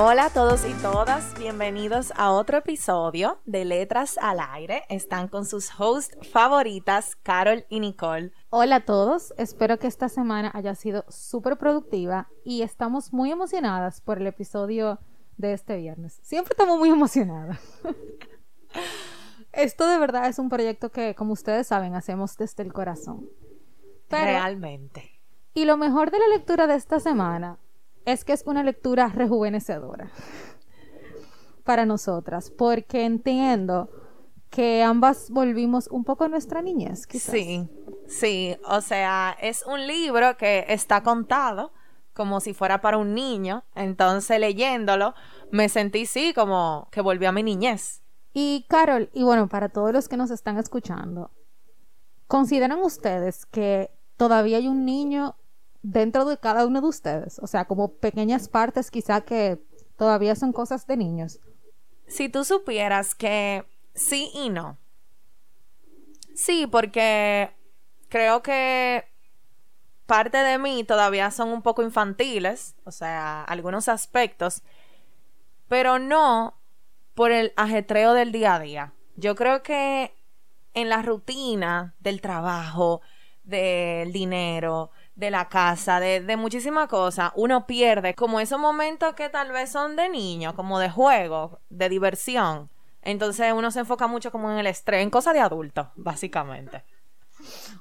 Hola a todos y todas, bienvenidos a otro episodio de Letras al Aire. Están con sus hosts favoritas, Carol y Nicole. Hola a todos, espero que esta semana haya sido súper productiva y estamos muy emocionadas por el episodio de este viernes. Siempre estamos muy emocionadas. Esto de verdad es un proyecto que, como ustedes saben, hacemos desde el corazón. Realmente. Y lo mejor de la lectura de esta semana es que es una lectura rejuvenecedora para nosotras, porque entiendo que ambas volvimos un poco a nuestra niñez, quizás. Sí, sí, o sea, es un libro que está contado como si fuera para un niño, entonces leyéndolo me sentí sí como que volví a mi niñez. Y Carol, y bueno, para todos los que nos están escuchando, ¿consideran ustedes que todavía hay un niño dentro de cada uno de ustedes. O sea, como pequeñas partes quizá que todavía son cosas de niños. Si tú supieras que sí y no. Sí, porque creo que parte de mí todavía son un poco infantiles, o sea, algunos aspectos, pero no por el ajetreo del día a día. Yo creo que en la rutina del trabajo, del dinero, de la casa, de, de muchísimas cosas, uno pierde como esos momentos que tal vez son de niño, como de juego, de diversión. Entonces uno se enfoca mucho como en el estrés, en cosas de adulto, básicamente.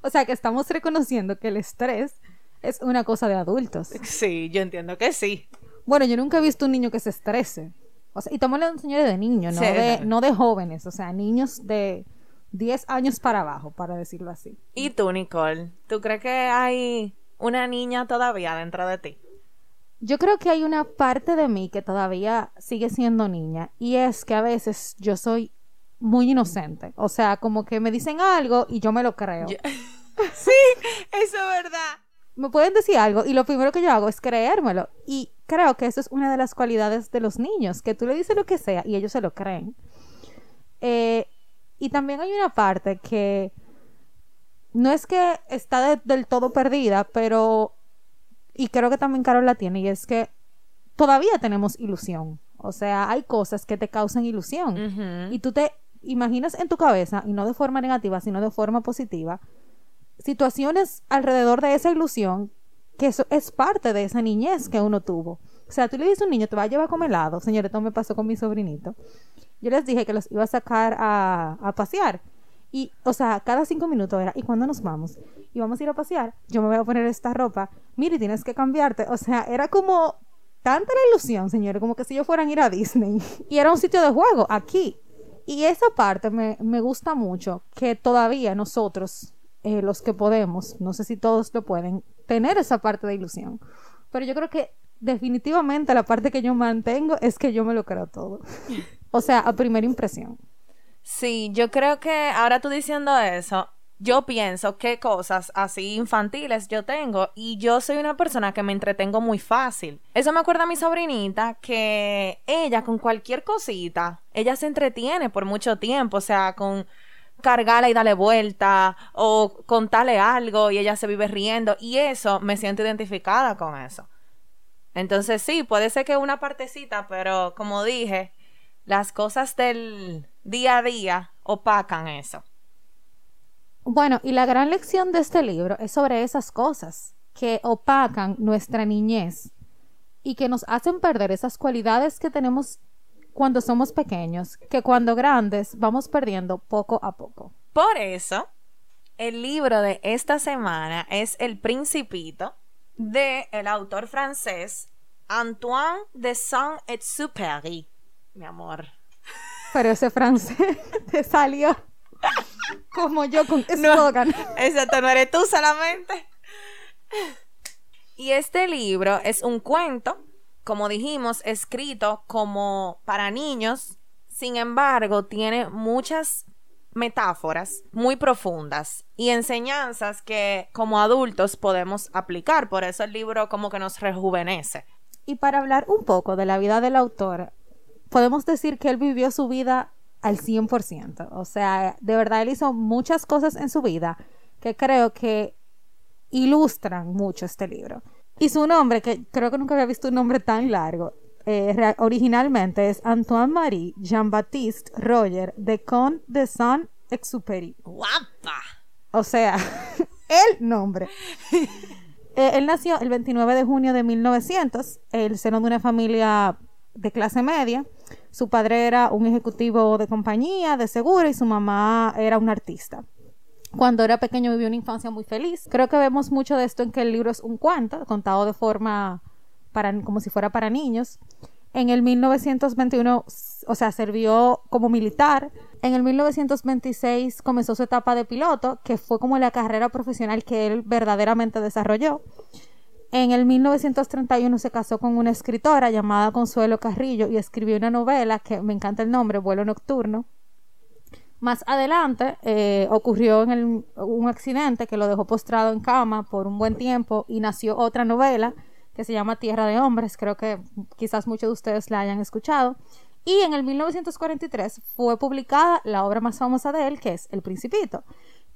O sea que estamos reconociendo que el estrés es una cosa de adultos. Sí, yo entiendo que sí. Bueno, yo nunca he visto un niño que se estrese. O sea, y estamos hablando señores de niños, no, de, no de jóvenes, o sea, niños de 10 años para abajo, para decirlo así. ¿Y tú, Nicole? ¿Tú crees que hay una niña todavía dentro de ti? Yo creo que hay una parte de mí que todavía sigue siendo niña y es que a veces yo soy muy inocente. O sea, como que me dicen algo y yo me lo creo. sí, eso es verdad. Me pueden decir algo y lo primero que yo hago es creérmelo. Y creo que eso es una de las cualidades de los niños, que tú le dices lo que sea y ellos se lo creen. Eh, y también hay una parte que no es que está del todo perdida, pero, y creo que también Carol la tiene, y es que todavía tenemos ilusión. O sea, hay cosas que te causan ilusión. Y tú te imaginas en tu cabeza, y no de forma negativa, sino de forma positiva, situaciones alrededor de esa ilusión que eso es parte de esa niñez que uno tuvo. O sea, tú le dices a un niño, te va a llevar a comer helado. Señores, esto me pasó con mi sobrinito. Yo les dije que los iba a sacar a, a pasear. Y, o sea, cada cinco minutos era, ¿y cuándo nos vamos? Y vamos a ir a pasear. Yo me voy a poner esta ropa. Mire, tienes que cambiarte. O sea, era como tanta la ilusión, señores, como que si yo fueran a ir a Disney. Y era un sitio de juego, aquí. Y esa parte me, me gusta mucho, que todavía nosotros, eh, los que podemos, no sé si todos lo pueden, tener esa parte de ilusión. Pero yo creo que definitivamente la parte que yo mantengo es que yo me lo creo todo. O sea, a primera impresión. Sí, yo creo que ahora tú diciendo eso, yo pienso qué cosas así infantiles yo tengo y yo soy una persona que me entretengo muy fácil. Eso me acuerda a mi sobrinita que ella con cualquier cosita, ella se entretiene por mucho tiempo, o sea, con cargarla y darle vuelta o contarle algo y ella se vive riendo y eso me siento identificada con eso. Entonces sí, puede ser que una partecita, pero como dije, las cosas del día a día opacan eso. Bueno, y la gran lección de este libro es sobre esas cosas que opacan nuestra niñez y que nos hacen perder esas cualidades que tenemos cuando somos pequeños, que cuando grandes vamos perdiendo poco a poco. Por eso, el libro de esta semana es El Principito de el autor francés Antoine de Saint-Exupéry. Mi amor, pero ese francés te salió. Como yo con No. eslogan. Exacto, no eres tú solamente. Y este libro es un cuento, como dijimos, escrito como para niños. Sin embargo, tiene muchas metáforas muy profundas y enseñanzas que como adultos podemos aplicar. Por eso el libro como que nos rejuvenece. Y para hablar un poco de la vida del autor, podemos decir que él vivió su vida al 100%. O sea, de verdad él hizo muchas cosas en su vida que creo que ilustran mucho este libro. Y su nombre, que creo que nunca había visto un nombre tan largo, eh, originalmente es Antoine-Marie Jean-Baptiste Roger de Comte de Saint-Exupéry. ¡Guapa! O sea, el nombre. Eh, él nació el 29 de junio de 1900, el seno de una familia de clase media. Su padre era un ejecutivo de compañía, de seguro, y su mamá era una artista. Cuando era pequeño vivió una infancia muy feliz. Creo que vemos mucho de esto en que el libro es un cuento, contado de forma para, como si fuera para niños. En el 1921, o sea, sirvió como militar. En el 1926 comenzó su etapa de piloto, que fue como la carrera profesional que él verdaderamente desarrolló. En el 1931 se casó con una escritora llamada Consuelo Carrillo y escribió una novela que me encanta el nombre, Vuelo Nocturno. Más adelante eh, ocurrió un accidente que lo dejó postrado en cama por un buen tiempo y nació otra novela que se llama Tierra de Hombres. Creo que quizás muchos de ustedes la hayan escuchado. Y en el 1943 fue publicada la obra más famosa de él, que es El Principito,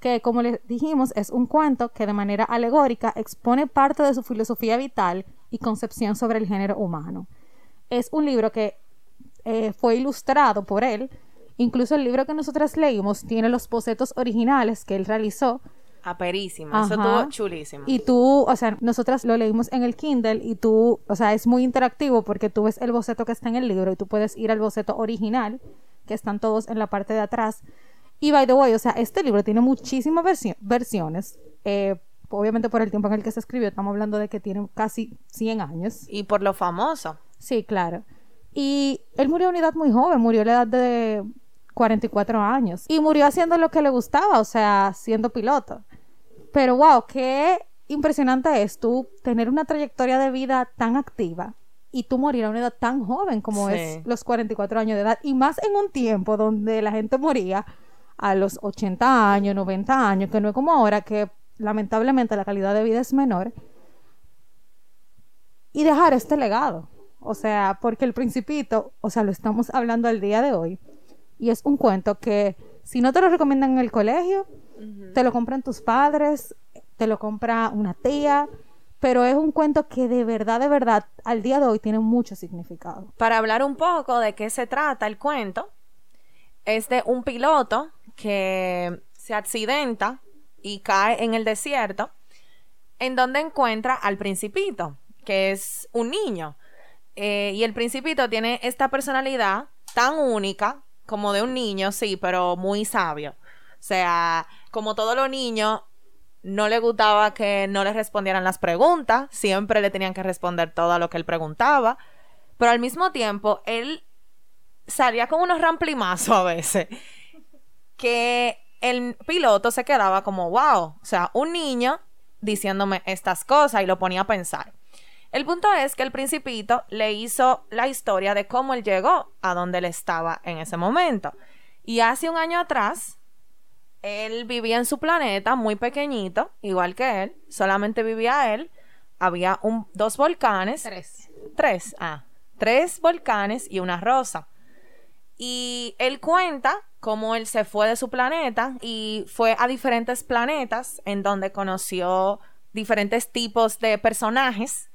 que como les dijimos es un cuento que de manera alegórica expone parte de su filosofía vital y concepción sobre el género humano. Es un libro que eh, fue ilustrado por él. Incluso el libro que nosotras leímos tiene los bocetos originales que él realizó. Aperísima. Eso estuvo chulísimo. Y tú, o sea, nosotras lo leímos en el Kindle y tú, o sea, es muy interactivo porque tú ves el boceto que está en el libro y tú puedes ir al boceto original, que están todos en la parte de atrás. Y by the way, o sea, este libro tiene muchísimas versio- versiones. eh, obviamente por el tiempo en el que se escribió, estamos hablando de que tiene casi 100 años. Y por lo famoso. Sí, claro. Y él murió a una edad muy joven, murió a la edad de 44 años. Y murió haciendo lo que le gustaba, o sea, siendo piloto. Pero wow, qué impresionante es tú tener una trayectoria de vida tan activa y tú morir a una edad tan joven como Sí. es los 44 años de edad. Y más en un tiempo donde la gente moría a los 80 años, 90 años, que no es como ahora que lamentablemente la calidad de vida es menor y dejar este legado. O sea, porque el principito, o sea, lo estamos hablando al día de hoy. Y es un cuento que si no te lo recomiendan en el colegio, te lo compran tus padres, te lo compra una tía, pero es un cuento que de verdad, de verdad, al día de hoy tiene mucho significado. Para hablar un poco de qué se trata el cuento, es de un piloto que se accidenta y cae en el desierto, en donde encuentra al principito, que es un niño. Eh, y el principito tiene esta personalidad tan única como de un niño, sí, pero muy sabio. O sea, como todos los niños, no le gustaba que no le respondieran las preguntas, siempre le tenían que responder todo lo que él preguntaba, pero al mismo tiempo él salía con unos ramplimazos a veces, que el piloto se quedaba como, wow, o sea, un niño diciéndome estas cosas y lo ponía a pensar. El punto es que el principito le hizo la historia de cómo él llegó a donde él estaba en ese momento. Y hace un año atrás, él vivía en su planeta muy pequeñito, igual que él, solamente vivía él. Había un, dos volcanes. Tres. Tres, ah, tres volcanes y una rosa. Y él cuenta cómo él se fue de su planeta y fue a diferentes planetas en donde conoció diferentes tipos de personajes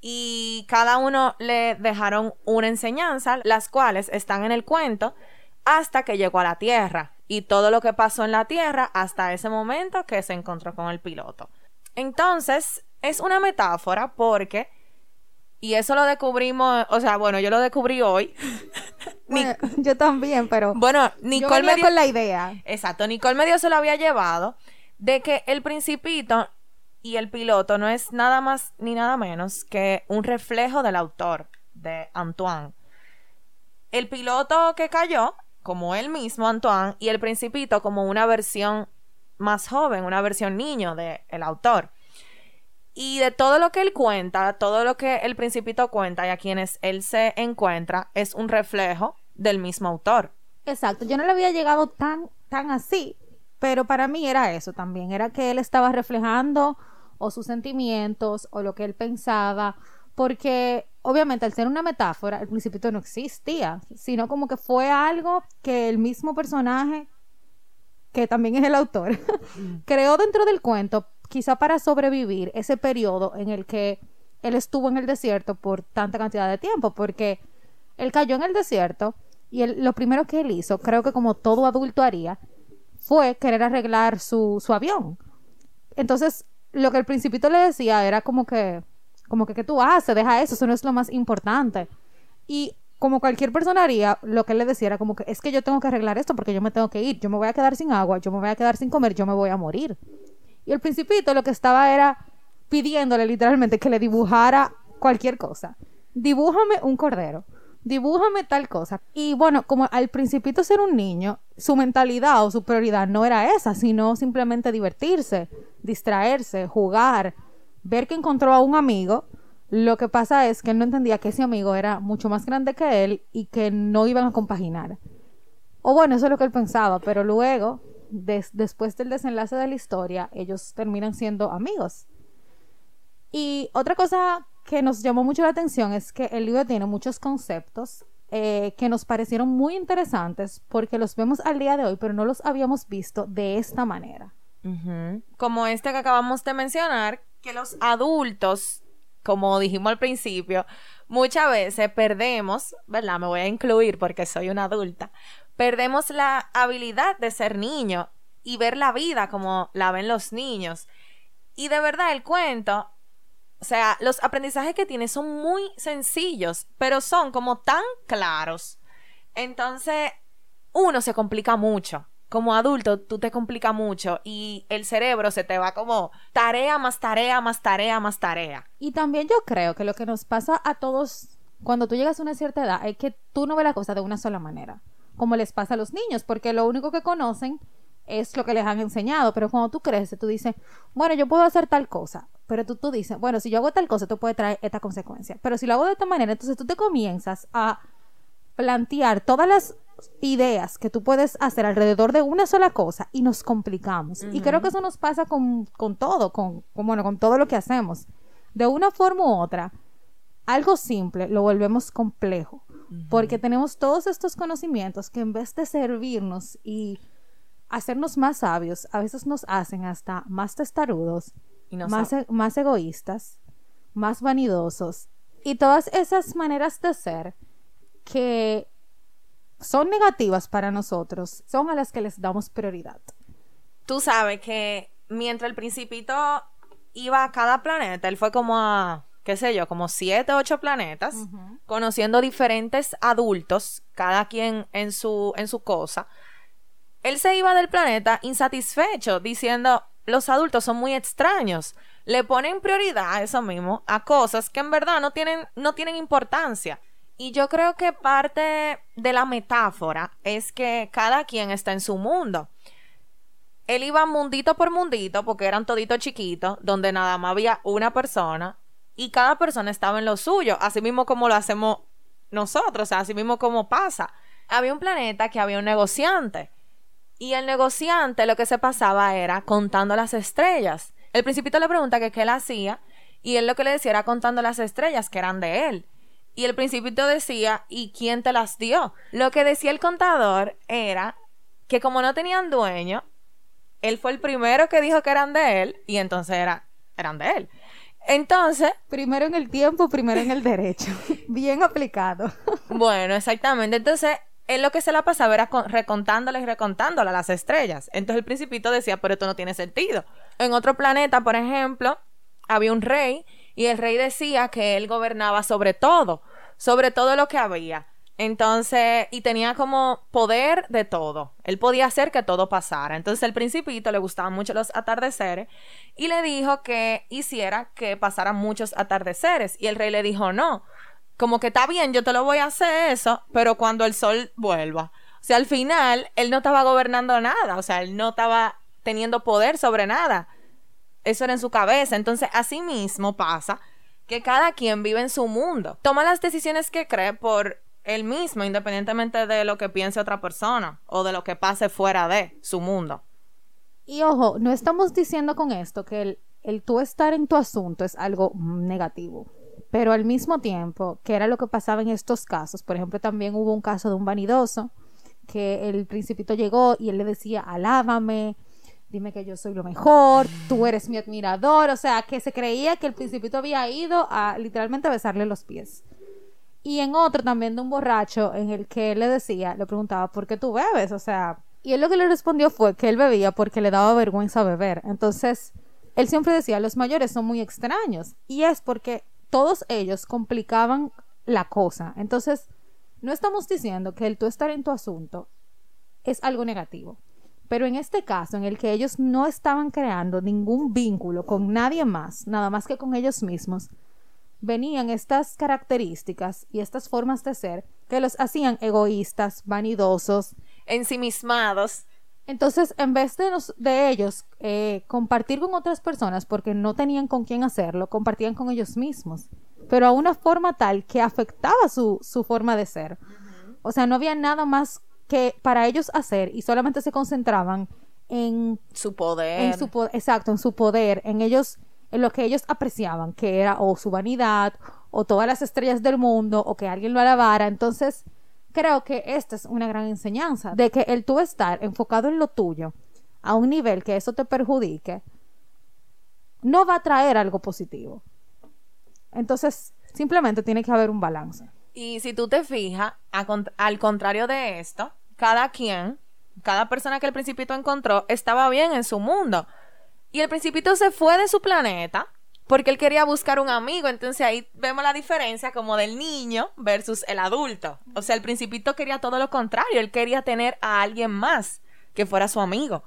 y cada uno le dejaron una enseñanza, las cuales están en el cuento hasta que llegó a la Tierra y todo lo que pasó en la Tierra hasta ese momento que se encontró con el piloto. Entonces, es una metáfora porque, y eso lo descubrimos, o sea, bueno, yo lo descubrí hoy. Yo también, pero bueno, yo Nicole venía me dio- con la idea. Exacto, Nicole medio se lo había llevado de que el principito y el piloto no es nada más ni nada menos que un reflejo del autor, de Antoine. El piloto que cayó, como él mismo, Antoine, y el principito como una versión más joven, una versión niño del el autor. Y de todo lo que él cuenta, todo lo que el principito cuenta y a quienes él se encuentra, es un reflejo del mismo autor. Exacto, yo no le había llegado tan, tan así, pero para mí era eso también, era que él estaba reflejando o sus sentimientos o lo que él pensaba, porque obviamente al ser una metáfora, el principito no existía, sino como que fue algo que el mismo personaje, que también es el autor, creó dentro del cuento quizá para sobrevivir ese periodo en el que él estuvo en el desierto por tanta cantidad de tiempo, porque él cayó en el desierto y lo primero que él hizo, creo que como todo adulto haría, fue querer arreglar su, su avión. Entonces, lo que el principito le decía era como que, como que, ¿qué tú haces? Deja eso, eso no es lo más importante. Y como cualquier persona haría, lo que él le decía era como que, es que yo tengo que arreglar esto porque yo me tengo que ir, yo me voy a quedar sin agua, yo me voy a quedar sin comer, yo me voy a morir. Y el principito lo que estaba era pidiéndole literalmente que le dibujara cualquier cosa. Dibújame un cordero. Dibújame tal cosa. Y bueno, como al principito ser un niño, su mentalidad o su prioridad no era esa, sino simplemente divertirse, distraerse, jugar, ver que encontró a un amigo. Lo que pasa es que él no entendía que ese amigo era mucho más grande que él y que no iban a compaginar. O bueno, eso es lo que él pensaba, pero luego después del desenlace de la historia, ellos terminan siendo amigos. Y otra cosa que nos llamó mucho la atención es que el libro tiene muchos conceptos eh, que nos parecieron muy interesantes porque los vemos al día de hoy, pero no los habíamos visto de esta manera. Como este que acabamos de mencionar, que los adultos, como dijimos al principio, muchas veces perdemos, ¿verdad? Me voy a incluir porque soy una adulta, perdemos la habilidad de ser niño y ver la vida como la ven los niños. Y de verdad el cuento, o sea, los aprendizajes que tiene son muy sencillos, pero son como tan claros. Entonces, uno se complica mucho. Como adulto, tú te complica mucho y el cerebro se te va como tarea más tarea más tarea más tarea. Y también yo creo que lo que nos pasa a todos cuando tú llegas a una cierta edad es que tú no ves la cosa de una sola manera como les pasa a los niños, porque lo único que conocen es lo que les han enseñado, pero cuando tú creces, tú dices, bueno, yo puedo hacer tal cosa, pero tú, tú dices, bueno, si yo hago tal cosa, esto puede traer esta consecuencia, pero si lo hago de esta manera, entonces tú te comienzas a plantear todas las ideas que tú puedes hacer alrededor de una sola cosa y nos complicamos. Y creo que eso nos pasa con, con todo, con, con, bueno, con todo lo que hacemos. De una forma u otra, algo simple lo volvemos complejo porque tenemos todos estos conocimientos que en vez de servirnos y hacernos más sabios, a veces nos hacen hasta más testarudos, más, e, más egoístas, más vanidosos y todas esas maneras de ser que son negativas para nosotros, son a las que les damos prioridad. Tú sabes que mientras el principito iba a cada planeta, él fue como a qué sé yo, como siete, ocho planetas, conociendo diferentes adultos, cada quien en su, en su cosa. Él se iba del planeta insatisfecho, diciendo, los adultos son muy extraños. Le ponen prioridad a eso mismo, a cosas que en verdad no tienen, no tienen importancia. Y yo creo que parte de la metáfora es que cada quien está en su mundo. Él iba mundito por mundito, porque eran toditos chiquitos, donde nada más había una persona, y cada persona estaba en lo suyo, así mismo como lo hacemos nosotros, o sea, así mismo como pasa. Había un planeta que había un negociante y el negociante lo que se pasaba era contando las estrellas. El principito le pregunta que qué él hacía y él lo que le decía era contando las estrellas que eran de él. Y el principito decía, ¿y quién te las dio? Lo que decía el contador era que como no tenían dueño, él fue el primero que dijo que eran de él y entonces era, eran de él. Entonces. Primero en el tiempo, primero en el derecho. Bien aplicado. bueno, exactamente. Entonces, él lo que se la pasaba era recontándole y recontándole a las estrellas. Entonces el principito decía, pero esto no tiene sentido. En otro planeta, por ejemplo, había un rey y el rey decía que él gobernaba sobre todo, sobre todo lo que había. Entonces, y tenía como poder de todo. Él podía hacer que todo pasara. Entonces, el principito le gustaban mucho los atardeceres y le dijo que hiciera que pasaran muchos atardeceres. Y el rey le dijo, no, como que está bien, yo te lo voy a hacer eso, pero cuando el sol vuelva. O sea, al final, él no estaba gobernando nada, o sea, él no estaba teniendo poder sobre nada. Eso era en su cabeza. Entonces, así mismo pasa que cada quien vive en su mundo. Toma las decisiones que cree por él mismo, independientemente de lo que piense otra persona o de lo que pase fuera de su mundo. Y ojo, no estamos diciendo con esto que el, el tú estar en tu asunto es algo negativo. Pero al mismo tiempo, que era lo que pasaba en estos casos, por ejemplo, también hubo un caso de un vanidoso que el principito llegó y él le decía, alábame, dime que yo soy lo mejor, tú eres mi admirador, o sea, que se creía que el principito había ido a literalmente besarle los pies. Y en otro también de un borracho en el que él le decía, le preguntaba, ¿por qué tú bebes? O sea, y él lo que le respondió fue que él bebía porque le daba vergüenza beber. Entonces, él siempre decía, los mayores son muy extraños. Y es porque todos ellos complicaban la cosa. Entonces, no estamos diciendo que el tú estar en tu asunto es algo negativo. Pero en este caso, en el que ellos no estaban creando ningún vínculo con nadie más, nada más que con ellos mismos, venían estas características y estas formas de ser que los hacían egoístas, vanidosos, ensimismados. Entonces, en vez de, de ellos eh, compartir con otras personas porque no tenían con quién hacerlo, compartían con ellos mismos, pero a una forma tal que afectaba su, su forma de ser. O sea, no había nada más que para ellos hacer y solamente se concentraban en su poder. En su exacto, en su poder, en ellos, en lo que ellos apreciaban, que era o su vanidad, o todas las estrellas del mundo, o que alguien lo alabara. Entonces, creo que esta es una gran enseñanza, de que el tú estar enfocado en lo tuyo, a un nivel que eso te perjudique, no va a traer algo positivo. Entonces, simplemente tiene que haber un balance. Y si tú te fijas, al contrario de esto, cada quien, cada persona que el principito encontró estaba bien en su mundo. Y el principito se fue de su planeta porque él quería buscar un amigo. Entonces ahí vemos la diferencia como del niño versus el adulto. O sea, el principito quería todo lo contrario. Él quería tener a alguien más que fuera su amigo.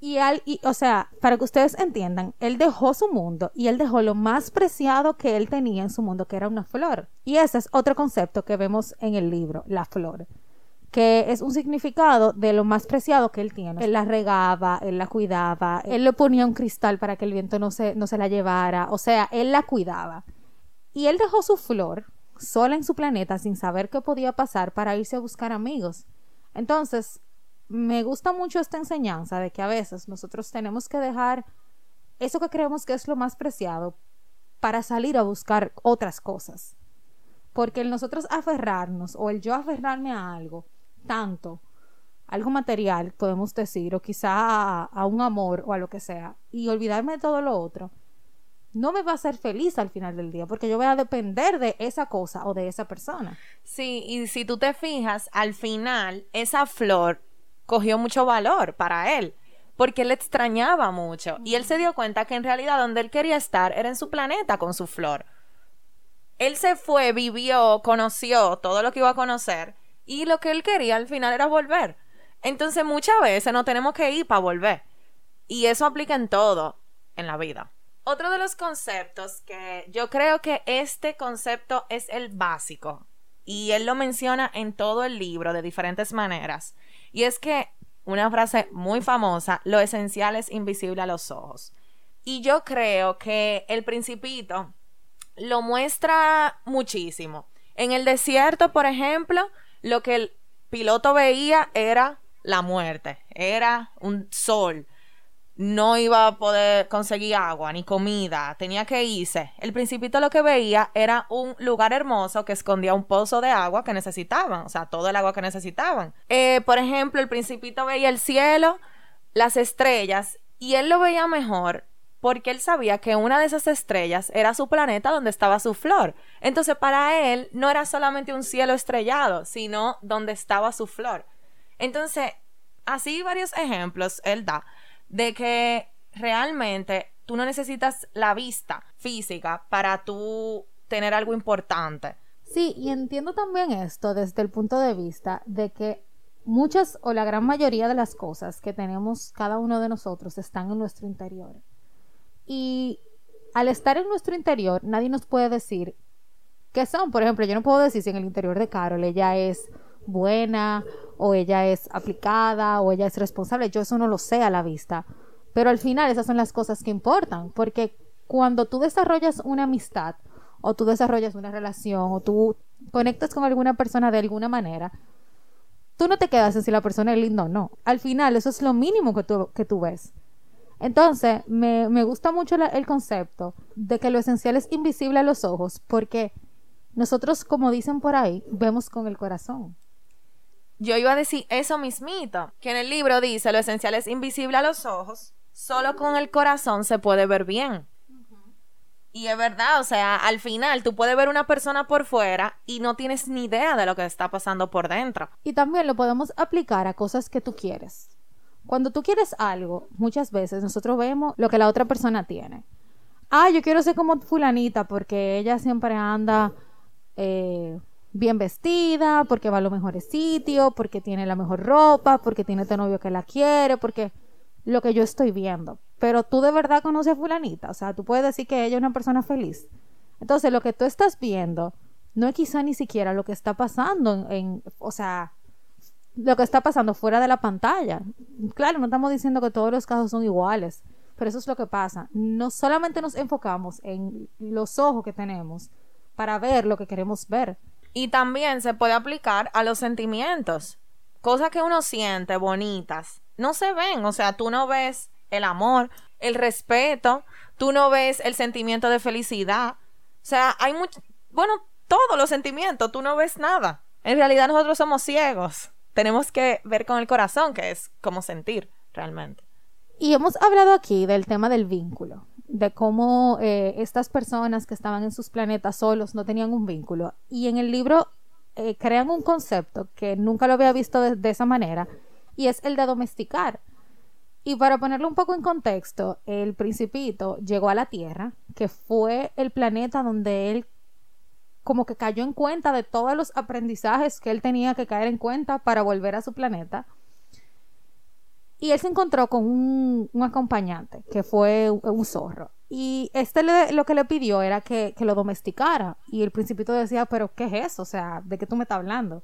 Y, al, y, o sea, para que ustedes entiendan, él dejó su mundo y él dejó lo más preciado que él tenía en su mundo, que era una flor. Y ese es otro concepto que vemos en el libro, la flor, que es un significado de lo más preciado que él tiene. Él la regaba, él la cuidaba, él le ponía un cristal para que el viento no se, no se la llevara, o sea, él la cuidaba. Y él dejó su flor sola en su planeta sin saber qué podía pasar para irse a buscar amigos. Entonces, me gusta mucho esta enseñanza de que a veces nosotros tenemos que dejar eso que creemos que es lo más preciado para salir a buscar otras cosas. Porque el nosotros aferrarnos o el yo aferrarme a algo, tanto, algo material, podemos decir, o quizá a, un amor o a lo que sea, y olvidarme de todo lo otro, no me va a hacer feliz al final del día, porque yo voy a depender de esa cosa o de esa persona. Sí, y si tú te fijas, al final, esa flor cogió mucho valor para él, porque él extrañaba mucho y él se dio cuenta que en realidad donde él quería estar era en su planeta con su flor. Él se fue, vivió, conoció todo lo que iba a conocer y lo que él quería al final era volver. Entonces muchas veces no tenemos que ir para volver. Y eso aplica en todo en la vida. Otro de los conceptos que yo creo que este concepto es el básico y él lo menciona en todo el libro de diferentes maneras y es que una frase muy famosa, lo esencial es invisible a los ojos. Y yo creo que el principito lo muestra muchísimo. En el desierto, por ejemplo, lo que el piloto veía era la muerte, era un sol, no iba a poder conseguir agua ni comida, tenía que irse. El principito lo que veía era un lugar hermoso que escondía un pozo de agua que necesitaban, o sea, todo el agua que necesitaban. Eh, por ejemplo, el principito veía el cielo, las estrellas, y él lo veía mejor porque él sabía que una de esas estrellas era su planeta donde estaba su flor. Entonces, para él no era solamente un cielo estrellado, sino donde estaba su flor. Entonces, así varios ejemplos él da de que realmente tú no necesitas la vista física para tú tener algo importante. Sí, y entiendo también esto desde el punto de vista de que muchas o la gran mayoría de las cosas que tenemos cada uno de nosotros están en nuestro interior. Y al estar en nuestro interior, nadie nos puede decir qué son. Por ejemplo, yo no puedo decir si en el interior de Carol ella es buena o ella es aplicada o ella es responsable. Yo eso no lo sé a la vista. Pero al final esas son las cosas que importan, porque cuando tú desarrollas una amistad o tú desarrollas una relación o tú conectas con alguna persona de alguna manera, tú no te quedas en si la persona es linda o no. Al final eso es lo mínimo que tú, que tú ves. Entonces, me, me gusta mucho la- el concepto de que lo esencial es invisible a los ojos, porque nosotros, como dicen por ahí, vemos con el corazón. Yo iba a decir eso mismito, que en el libro dice lo esencial es invisible a los ojos, solo con el corazón se puede ver bien. Y es verdad, o sea, al final tú puedes ver una persona por fuera y no tienes ni idea de lo que está pasando por dentro. Y también lo podemos aplicar a cosas que tú quieres. Cuando tú quieres algo, muchas veces nosotros vemos lo que la otra persona tiene. Ah, yo quiero ser como fulanita porque ella siempre anda eh, bien vestida, porque va a los mejores sitios, porque tiene la mejor ropa, porque tiene este novio que la quiere, porque lo que yo estoy viendo. Pero tú de verdad conoces a fulanita, o sea, tú puedes decir que ella es una persona feliz. Entonces, lo que tú estás viendo no es quizá ni siquiera lo que está pasando en, en- o sea, lo que está pasando fuera de la pantalla. Claro, no estamos diciendo que todos los casos son iguales, pero eso es lo que pasa. No solamente nos enfocamos en los ojos que tenemos para ver lo que queremos ver. Y también se puede aplicar a los sentimientos. Cosas que uno siente bonitas. No se ven. O sea, tú no ves el amor, el respeto, tú no ves el sentimiento de felicidad. O sea, hay mucho... Bueno, todos los sentimientos, tú no ves nada. En realidad nosotros somos ciegos. Tenemos que ver con el corazón, que es como sentir realmente. Y hemos hablado aquí del tema del vínculo, de cómo eh, estas personas que estaban en sus planetas solos no tenían un vínculo. Y en el libro eh, crean un concepto que nunca lo había visto de, de esa manera, y es el de domesticar. Y para ponerlo un poco en contexto, el principito llegó a la Tierra, que fue el planeta donde él como que cayó en cuenta de todos los aprendizajes que él tenía que caer en cuenta para volver a su planeta. Y él se encontró con un, acompañante, que fue un, un zorro. Y este le- lo que le pidió era que, que lo domesticara. Y el principito decía, pero ¿qué es eso? O sea, ¿de qué tú me estás hablando?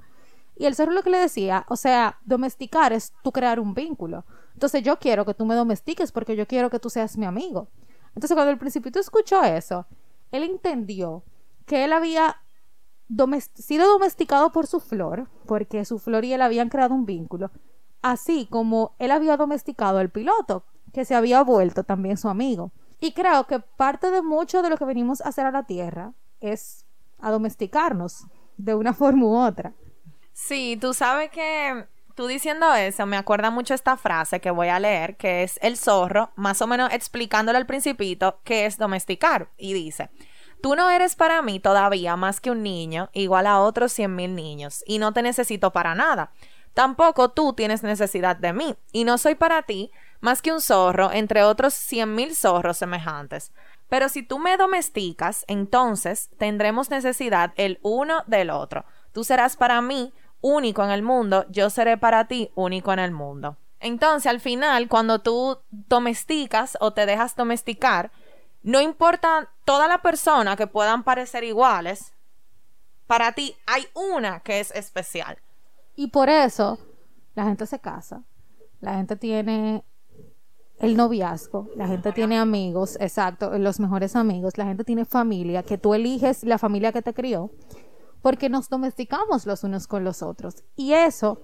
Y el zorro lo que le decía, o sea, domesticar es tú crear un vínculo. Entonces yo quiero que tú me domestiques porque yo quiero que tú seas mi amigo. Entonces cuando el principito escuchó eso, él entendió que él había sido domesticado por su flor, porque su flor y él habían creado un vínculo, así como él había domesticado al piloto, que se había vuelto también su amigo. Y creo que parte de mucho de lo que venimos a hacer a la Tierra es a domesticarnos de una forma u otra. Sí, tú sabes que tú diciendo eso me acuerda mucho esta frase que voy a leer, que es el zorro, más o menos explicándole al principito qué es domesticar. Y dice, tú no eres para mí todavía más que un niño, igual a otros cien mil niños, y no te necesito para nada. Tampoco tú tienes necesidad de mí, y no soy para ti más que un zorro entre otros cien mil zorros semejantes. Pero si tú me domesticas, entonces tendremos necesidad el uno del otro. Tú serás para mí único en el mundo, yo seré para ti único en el mundo. Entonces, al final, cuando tú domesticas o te dejas domesticar, no importa toda la persona que puedan parecer iguales, para ti hay una que es especial. Y por eso la gente se casa, la gente tiene el noviazgo, la gente tiene amigos, exacto, los mejores amigos, la gente tiene familia, que tú eliges la familia que te crió, porque nos domesticamos los unos con los otros. Y eso,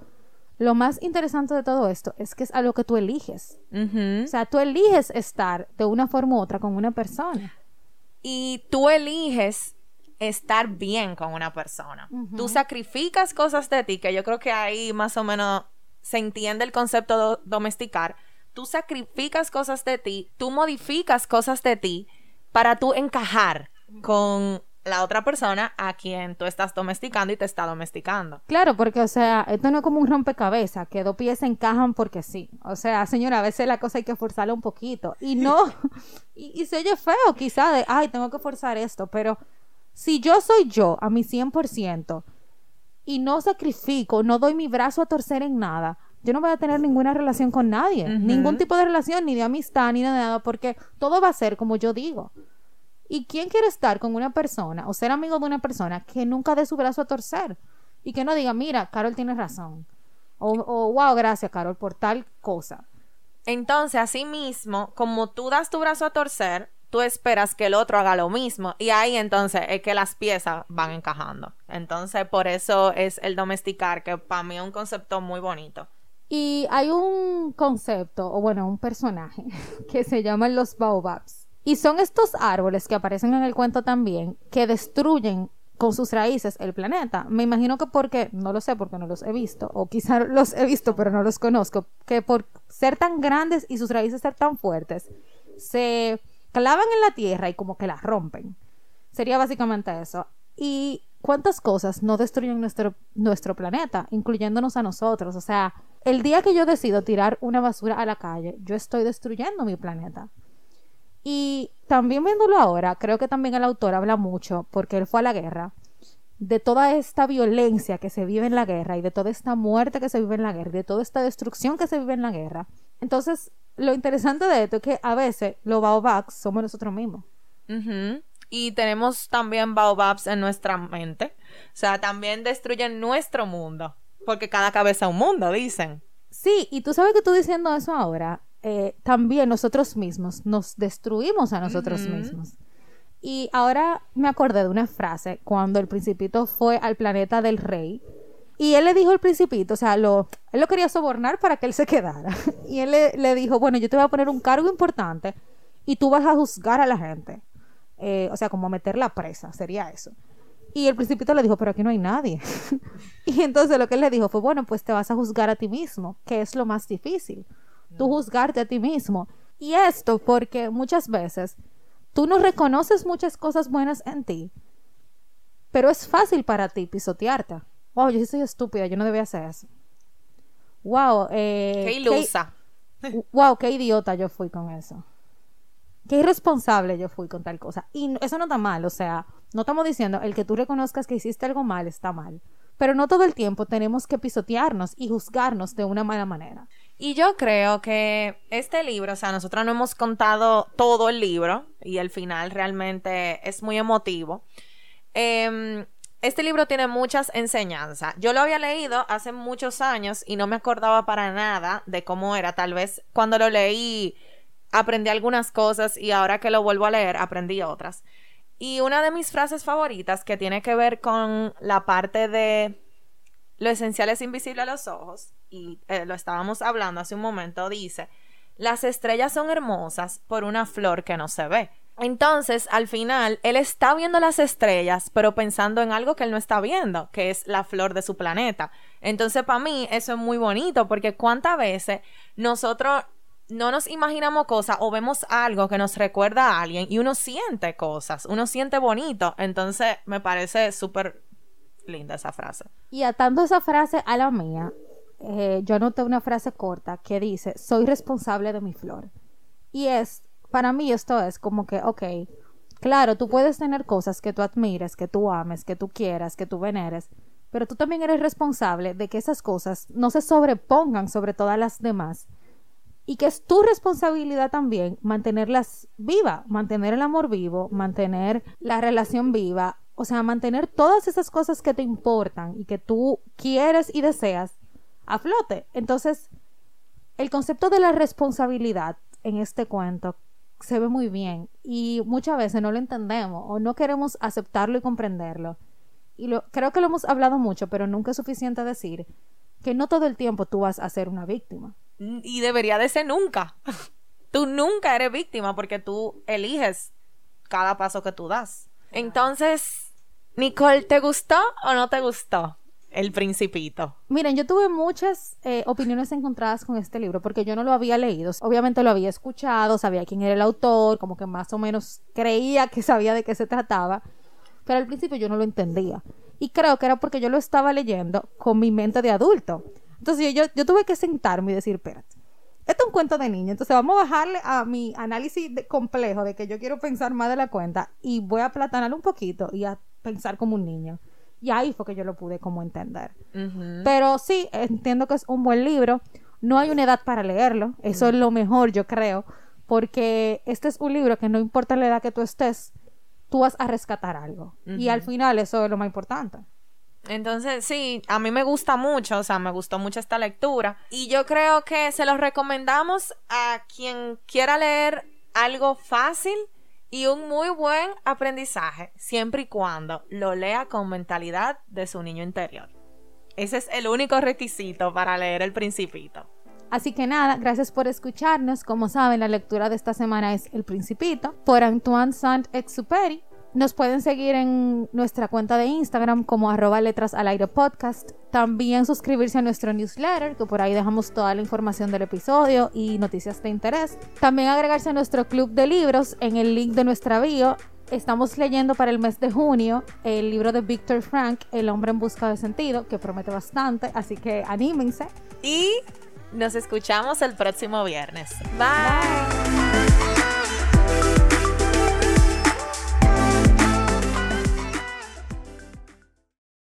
lo más interesante de todo esto es que es algo que tú eliges. O sea, tú eliges estar de una forma u otra con una persona. y tú eliges estar bien con una persona. Tú sacrificas cosas de ti, que yo creo que ahí más o menos se entiende el concepto de domesticar. Tú sacrificas cosas de ti, tú modificas cosas de ti para tú encajar con la otra persona a quien tú estás domesticando y te está domesticando. Claro, porque, o sea, esto no es como un rompecabezas, que dos piezas encajan porque sí. O sea, señora, a veces la cosa hay que forzarla un poquito. Y no, y, y se oye feo quizá de, ay, tengo que forzar esto, pero si yo soy yo a mi 100% y no sacrifico, no doy mi brazo a torcer en nada, yo no voy a tener ninguna relación con nadie. Ningún tipo de relación, ni de amistad, ni de nada, porque todo va a ser como yo digo. ¿Y quién quiere estar con una persona o ser amigo de una persona que nunca dé su brazo a torcer? Y que no diga, mira, Carol tiene razón. O, o wow, gracias, Carol, por tal cosa. Entonces, así mismo, como tú das tu brazo a torcer, tú esperas que el otro haga lo mismo. Y ahí entonces es que las piezas van encajando. Entonces, por eso es el domesticar, que para mí es un concepto muy bonito. Y hay un concepto, o bueno, un personaje, que se llaman los baobabs. Y son estos árboles que aparecen en el cuento también, que destruyen con sus raíces el planeta. Me imagino que porque, no lo sé porque no los he visto, o quizá los he visto pero no los conozco, que por ser tan grandes y sus raíces ser tan fuertes, se clavan en la tierra y como que la rompen. Sería básicamente eso. Y cuántas cosas no destruyen nuestro, nuestro planeta, incluyéndonos a nosotros. O sea, el día que yo decido tirar una basura a la calle, yo estoy destruyendo mi planeta. Y también viéndolo ahora, creo que también el autor habla mucho, porque él fue a la guerra, de toda esta violencia que se vive en la guerra y de toda esta muerte que se vive en la guerra y de toda esta destrucción que se vive en la guerra. Entonces, lo interesante de esto es que a veces los baobabs somos nosotros mismos. Y tenemos también baobabs en nuestra mente. O sea, también destruyen nuestro mundo. Porque cada cabeza es un mundo, dicen. Sí, y tú sabes que tú diciendo eso ahora, eh, también nosotros mismos nos destruimos a nosotros mismos. Y ahora me acordé de una frase cuando el principito fue al planeta del rey y él le dijo al principito, o sea, lo, él lo quería sobornar para que él se quedara. Y él le, le dijo, bueno, yo te voy a poner un cargo importante y tú vas a juzgar a la gente. Eh, o sea, como meter la presa, sería eso. Y el principito le dijo, pero aquí no hay nadie. y entonces lo que él le dijo fue, bueno, pues te vas a juzgar a ti mismo, que es lo más difícil. Tú juzgarte a ti mismo. Y esto porque muchas veces tú no reconoces muchas cosas buenas en ti, pero es fácil para ti pisotearte. Wow, yo sí soy estúpida, yo no debía hacer eso. Wow, eh, Qué ilusa. wow, qué idiota yo fui con eso. Qué irresponsable yo fui con tal cosa. Y eso no está mal, o sea, no estamos diciendo el que tú reconozcas que hiciste algo mal está mal. Pero no todo el tiempo tenemos que pisotearnos y juzgarnos de una mala manera. Y yo creo que este libro, o sea, nosotros no hemos contado todo el libro y el final realmente es muy emotivo. Em, este libro tiene muchas enseñanzas. Yo lo había leído hace muchos años y no me acordaba para nada de cómo era. Tal vez cuando lo leí aprendí algunas cosas y ahora que lo vuelvo a leer aprendí otras. Y una de mis frases favoritas que tiene que ver con la parte de lo esencial es invisible a los ojos, y eh, lo estábamos hablando hace un momento, dice, las estrellas son hermosas por una flor que no se ve. Entonces, al final, él está viendo las estrellas, pero pensando en algo que él no está viendo, que es la flor de su planeta. Entonces, para mí, eso es muy bonito, porque cuántas veces nosotros no nos imaginamos cosas o vemos algo que nos recuerda a alguien y uno siente cosas, uno siente bonito. Entonces, me parece súper linda esa frase. Y atando esa frase a la mía, eh, yo anoté una frase corta que dice, soy responsable de mi flor. Y es, para mí esto es como que, ok, claro, tú puedes tener cosas que tú admires, que tú ames, que tú quieras, que tú veneres, pero tú también eres responsable de que esas cosas no se sobrepongan sobre todas las demás. Y que es tu responsabilidad también mantenerlas viva, mantener el amor vivo, mantener la relación viva, o sea, mantener todas esas cosas que te importan y que tú quieres y deseas a flote. Entonces, el concepto de la responsabilidad en este cuento se ve muy bien y muchas veces no lo entendemos o no queremos aceptarlo y comprenderlo. Y lo, creo que lo hemos hablado mucho, pero nunca es suficiente decir que no todo el tiempo tú vas a ser una víctima. Y debería de ser nunca. Tú nunca eres víctima porque tú eliges cada paso que tú das. Entonces, Nicole, ¿te gustó o no te gustó El Principito? Miren, yo tuve muchas eh, opiniones encontradas con este libro porque yo no lo había leído. Obviamente lo había escuchado, sabía quién era el autor, como que más o menos creía que sabía de qué se trataba, pero al principio yo no lo entendía. Y creo que era porque yo lo estaba leyendo con mi mente de adulto. Entonces yo, yo tuve que sentarme y decir, espérate, esto es un cuento de niño, entonces vamos a bajarle a mi análisis de- complejo de que yo quiero pensar más de la cuenta y voy a aplatanarlo un poquito y a pensar como un niño. Y ahí fue que yo lo pude como entender. Pero sí, entiendo que es un buen libro. No hay una edad para leerlo. Eso es lo mejor, yo creo. Porque este es un libro que no importa la edad que tú estés, tú vas a rescatar algo. Y al final eso es lo más importante. Entonces, sí, a mí me gusta mucho, o sea, me gustó mucho esta lectura. Y yo creo que se los recomendamos a quien quiera leer algo fácil y un muy buen aprendizaje, siempre y cuando lo lea con mentalidad de su niño interior. Ese es el único requisito para leer El Principito. Así que nada, gracias por escucharnos. Como saben, la lectura de esta semana es El Principito por Antoine Saint-Exupéry. Nos pueden seguir en nuestra cuenta de Instagram como arroba letras al aire podcast. También suscribirse a nuestro newsletter, que por ahí dejamos toda la información del episodio y noticias de interés. También agregarse a nuestro club de libros en el link de nuestra bio. Estamos leyendo para el mes de junio el libro de Victor Frank, El hombre en busca de sentido, que promete bastante, así que anímense. Y nos escuchamos el próximo viernes. Bye.